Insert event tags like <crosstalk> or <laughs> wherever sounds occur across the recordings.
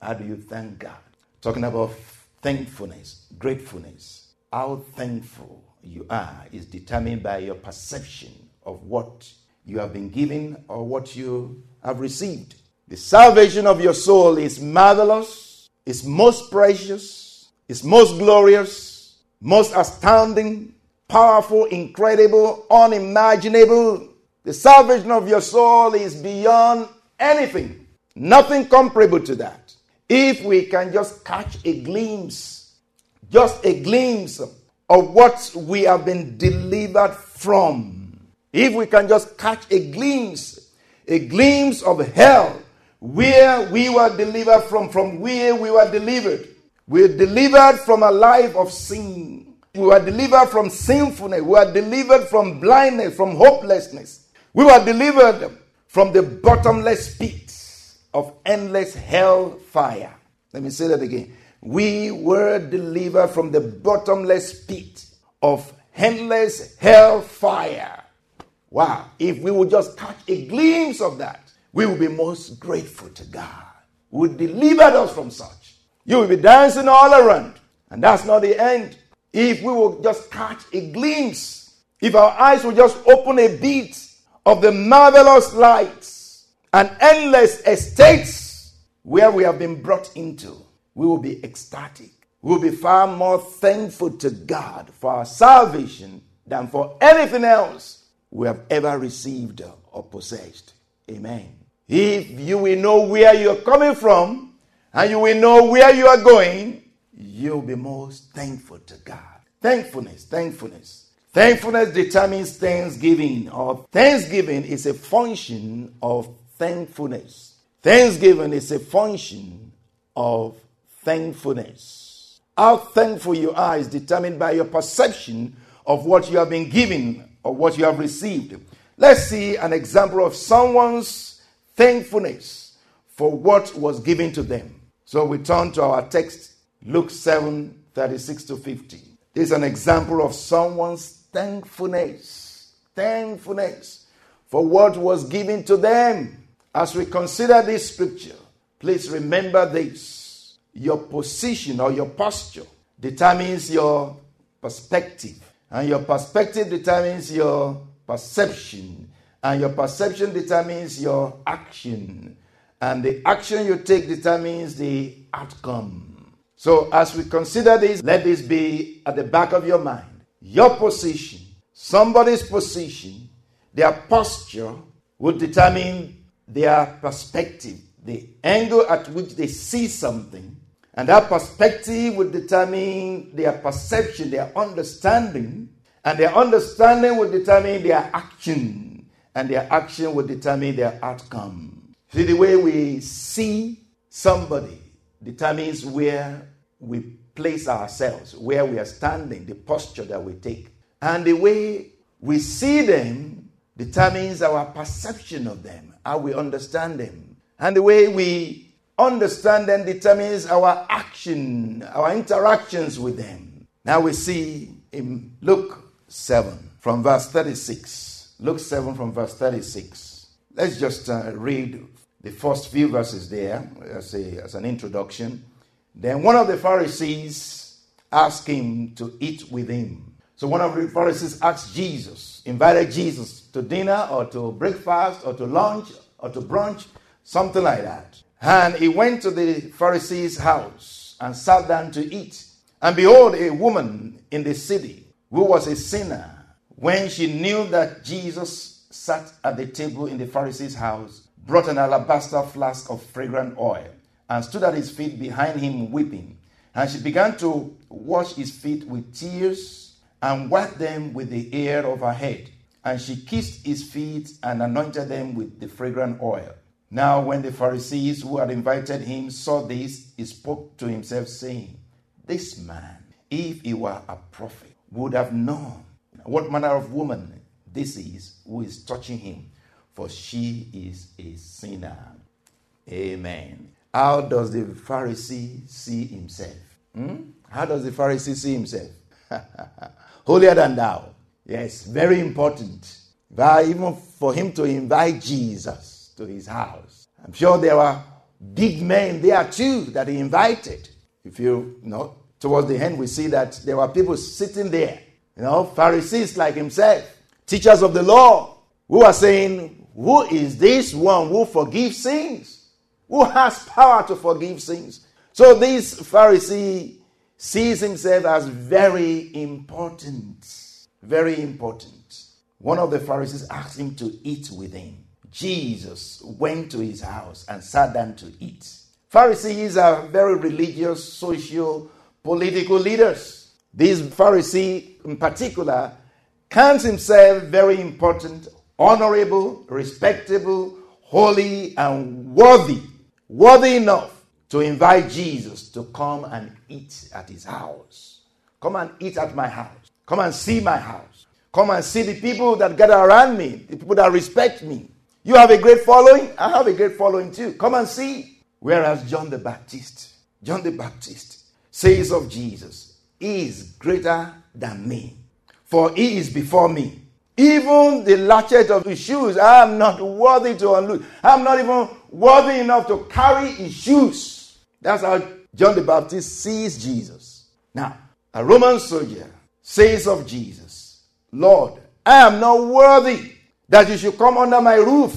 How do you thank God? Talking about thankfulness, gratefulness. How thankful you are is determined by your perception of what you have been given or what you have received. The salvation of your soul is marvelous, is most precious, is most glorious, most astounding, powerful, incredible, unimaginable. The salvation of your soul is beyond anything, nothing comparable to that if we can just catch a glimpse, just a glimpse of what we have been delivered from, if we can just catch a glimpse, a glimpse of hell, where we were delivered from, from where we were delivered. We were delivered from a life of sin. We were delivered from sinfulness. We were delivered from blindness, from hopelessness. We were delivered from the bottomless pit of endless hell fire. Let me say that again. We were delivered from the bottomless pit of endless hell fire. Wow. If we would just catch a glimpse of that, we will be most grateful to God who delivered us from such. You will be dancing all around. And that's not the end. If we will just catch a glimpse, if our eyes will just open a bit of the marvelous lights and endless estates where we have been brought into, we will be ecstatic. We will be far more thankful to God for our salvation than for anything else we have ever received or possessed. Amen. If you will know where you're coming from and you will know where you are going, you'll be most thankful to God. Thankfulness, thankfulness. Thankfulness determines thanksgiving, or thanksgiving is a function of thankfulness. Thanksgiving is a function of thankfulness. How thankful you are is determined by your perception of what you have been given or what you have received. Let's see an example of someone's thankfulness for what was given to them. So we turn to our text, Luke 7 36 to 50. This is an example of someone's thankfulness. Thankfulness for what was given to them. As we consider this scripture, please remember this. Your position or your posture determines your perspective, and your perspective determines your perception, and your perception determines your action, and the action you take determines the outcome. So, as we consider this, let this be at the back of your mind. Your position, somebody's position, their posture will determine their perspective, the angle at which they see something, and that perspective will determine their perception, their understanding, and their understanding will determine their action, and their action will determine their outcome. See, the way we see somebody determines where we place ourselves, where we are standing, the posture that we take. And the way we see them determines our perception of them how we understand them. And the way we understand them determines our action, our interactions with them. Now we see in Luke 7 from verse 36. Luke 7 from verse 36. Let's just uh, read the first few verses there as, a, as an introduction. Then one of the Pharisees asked him to eat with him. So one of the Pharisees asked Jesus, invited Jesus to dinner or to breakfast or to lunch or to brunch, something like that. And he went to the Pharisee's house and sat down to eat. And behold, a woman in the city who was a sinner, when she knew that Jesus sat at the table in the Pharisee's house, brought an alabaster flask of fragrant oil and stood at his feet behind him weeping. And she began to wash his feet with tears and wiped them with the hair of her head. And she kissed his feet and anointed them with the fragrant oil. Now, when the Pharisees who had invited him saw this, he spoke to himself, saying, This man, if he were a prophet, would have known what manner of woman this is who is touching him, for she is a sinner. Amen. How does the Pharisee see himself? Hmm? How does the Pharisee see himself? <laughs> Holier than thou. Yes, very important. Even for him to invite Jesus to his house. I'm sure there were big men there too that he invited. If you, you know, towards the end, we see that there were people sitting there, you know, Pharisees like himself, teachers of the law, who are saying, Who is this one who forgives sins? Who has power to forgive sins? So these Pharisee sees himself as very important. Very important. One of the Pharisees asked him to eat with him. Jesus went to his house and sat down to eat. Pharisees are very religious, social, political leaders. This Pharisee, in particular, counts himself very important, honorable, respectable, holy, and worthy. Worthy enough to invite Jesus to come and eat at his house. Come and eat at my house. Come and see my house. Come and see the people that gather around me, the people that respect me. You have a great following. I have a great following too. Come and see. Whereas John the Baptist, John the Baptist says of Jesus, He is greater than me, for He is before me. Even the latchet of his shoes, I am not worthy to unloose. I am not even worthy enough to carry his shoes. That's how John the Baptist sees Jesus. Now, a Roman soldier says of Jesus, Lord, I am not worthy that you should come under my roof.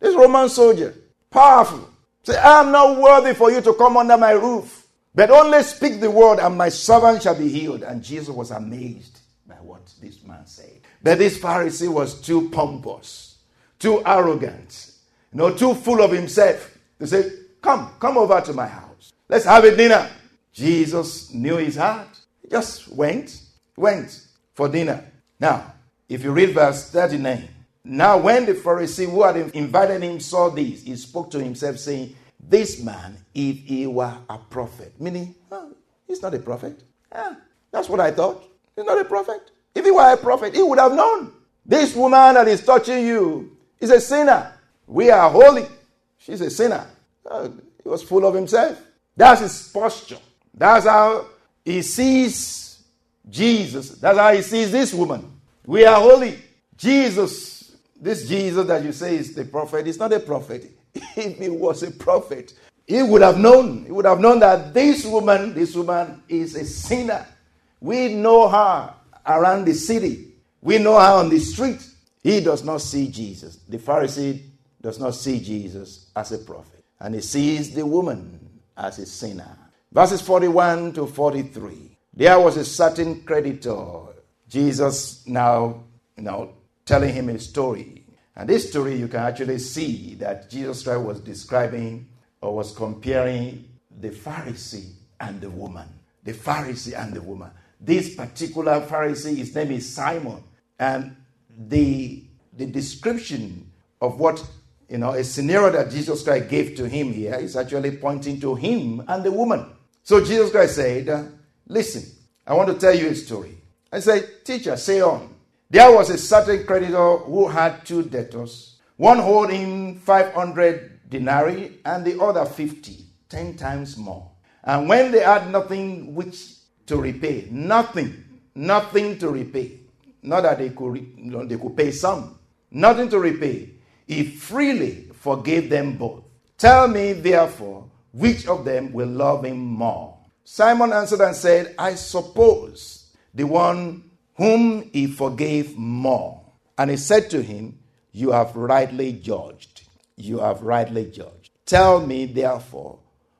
This Roman soldier, powerful, say, I am not worthy for you to come under my roof, but only speak the word, and my servant shall be healed. And Jesus was amazed by what this man said. But this Pharisee was too pompous, too arrogant, you know, too full of himself to say, Come, come over to my house. Let's have a dinner. Jesus knew his heart. He just went, went for dinner. Now, if you read verse 39, now, when the Pharisee who had invited him saw this, he spoke to himself, saying, This man, if he were a prophet, meaning, oh, he's not a prophet. Yeah, that's what I thought. He's not a prophet. If he were a prophet, he would have known. This woman that is touching you is a sinner. We are holy. She's a sinner. Oh, he was full of himself. That's his posture. That's how he sees Jesus. That's how he sees this woman. We are holy. Jesus this Jesus that you say is the prophet is not a prophet. <laughs> If he was a prophet, he would have known. He would have known that this woman, this woman is a sinner. We know her around the city. We know her on the street. He does not see Jesus. The Pharisee does not see Jesus as a prophet. And he sees the woman as a sinner. Verses 41 to 43. There was a certain creditor. Jesus now, you know, telling him a story. And this story, you can actually see that Jesus Christ was describing or was comparing the Pharisee and the woman. The Pharisee and the woman. This particular Pharisee, his name is Simon. And the, the description of what, you know, a scenario that Jesus Christ gave to him here is actually pointing to him and the woman. So Jesus Christ said, Listen, I want to tell you a story. I said, Teacher, say on. There was a certain creditor who had two debtors. One owed him 500 denarii and the other 50, 10 times more. And when they had nothing which to repay, nothing, nothing to repay, not that they could, they could pay some, nothing to repay, he freely forgave them both. Tell me, therefore, which of them will love him more? Simon answered and said, I suppose the one whom he forgave more. And he said to him, You have rightly judged. You have rightly judged. Tell me, therefore,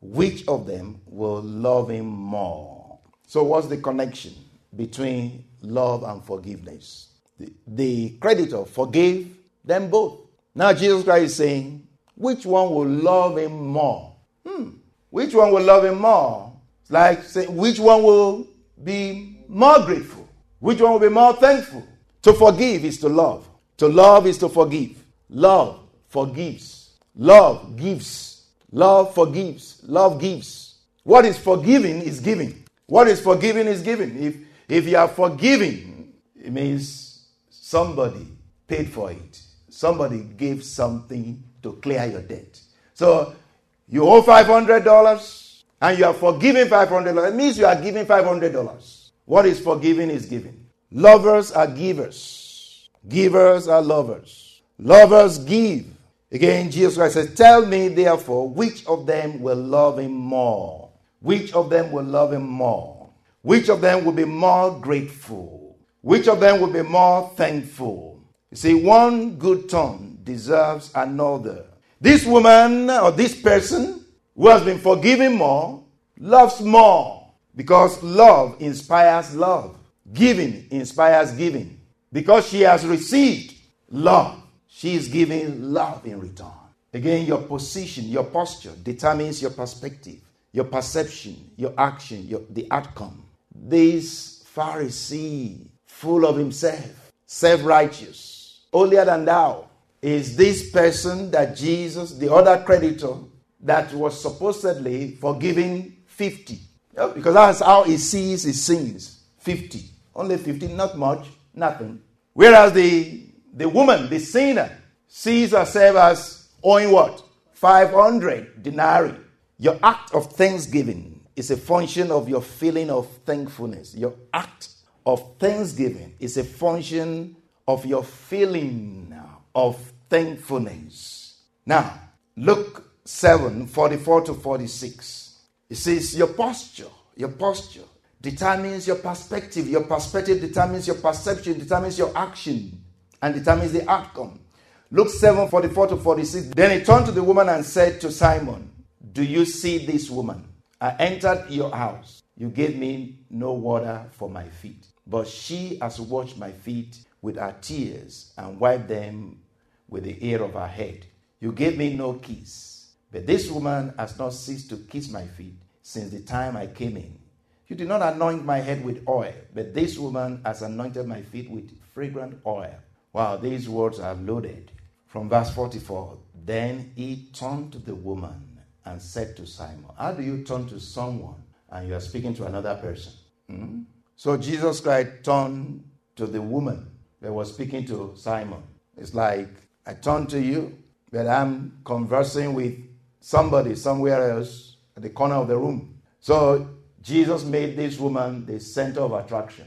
which of them will love him more? So, what's the connection between love and forgiveness? The, the creditor forgave them both. Now, Jesus Christ is saying, Which one will love him more? Hmm. Which one will love him more? It's like saying, Which one will be more grateful? Which one will be more thankful? To forgive is to love. To love is to forgive. Love forgives. Love gives. Love forgives. Love gives. What is forgiving is giving. What is forgiving is giving. If, if you are forgiving, it means somebody paid for it. Somebody gave something to clear your debt. So you owe $500 and you are forgiving $500. It means you are giving $500. What is forgiving is giving. Lovers are givers. Givers are lovers. Lovers give. Again, Jesus Christ says, Tell me therefore which of them will love him more. Which of them will love him more? Which of them will be more grateful? Which of them will be more thankful? You see, one good turn deserves another. This woman or this person who has been forgiven more loves more because love inspires love. Giving inspires giving. Because she has received love, she is giving love in return. Again, your position, your posture determines your perspective, your perception, your action, your, the outcome. This Pharisee, full of himself, self righteous, holier than thou, is this person that Jesus, the other creditor, that was supposedly forgiving 50. Because that's how he sees his sins 50. Only 50, not much, nothing. Whereas the, the woman, the sinner, sees herself as owing what? 500 denarii. Your act of thanksgiving is a function of your feeling of thankfulness. Your act of thanksgiving is a function of your feeling of thankfulness. Now, Luke 7 44 to 46. It says, Your posture, your posture determines your perspective. Your perspective determines your perception, determines your action, and determines the outcome. Luke 7 44 to 46. Then he turned to the woman and said to Simon, Do you see this woman? I entered your house. You gave me no water for my feet, but she has washed my feet with her tears and wiped them with the hair of her head. You gave me no kiss, but this woman has not ceased to kiss my feet since the time I came in. You did not anoint my head with oil, but this woman has anointed my feet with fragrant oil. Wow, these words are loaded. From verse 44 Then he turned to the woman and said to Simon, How do you turn to someone and you are speaking to another person? Hmm? So Jesus Christ turned to the woman was speaking to Simon. It's like, I turn to you, but I'm conversing with somebody somewhere else at the corner of the room. So Jesus made this woman the center of attraction.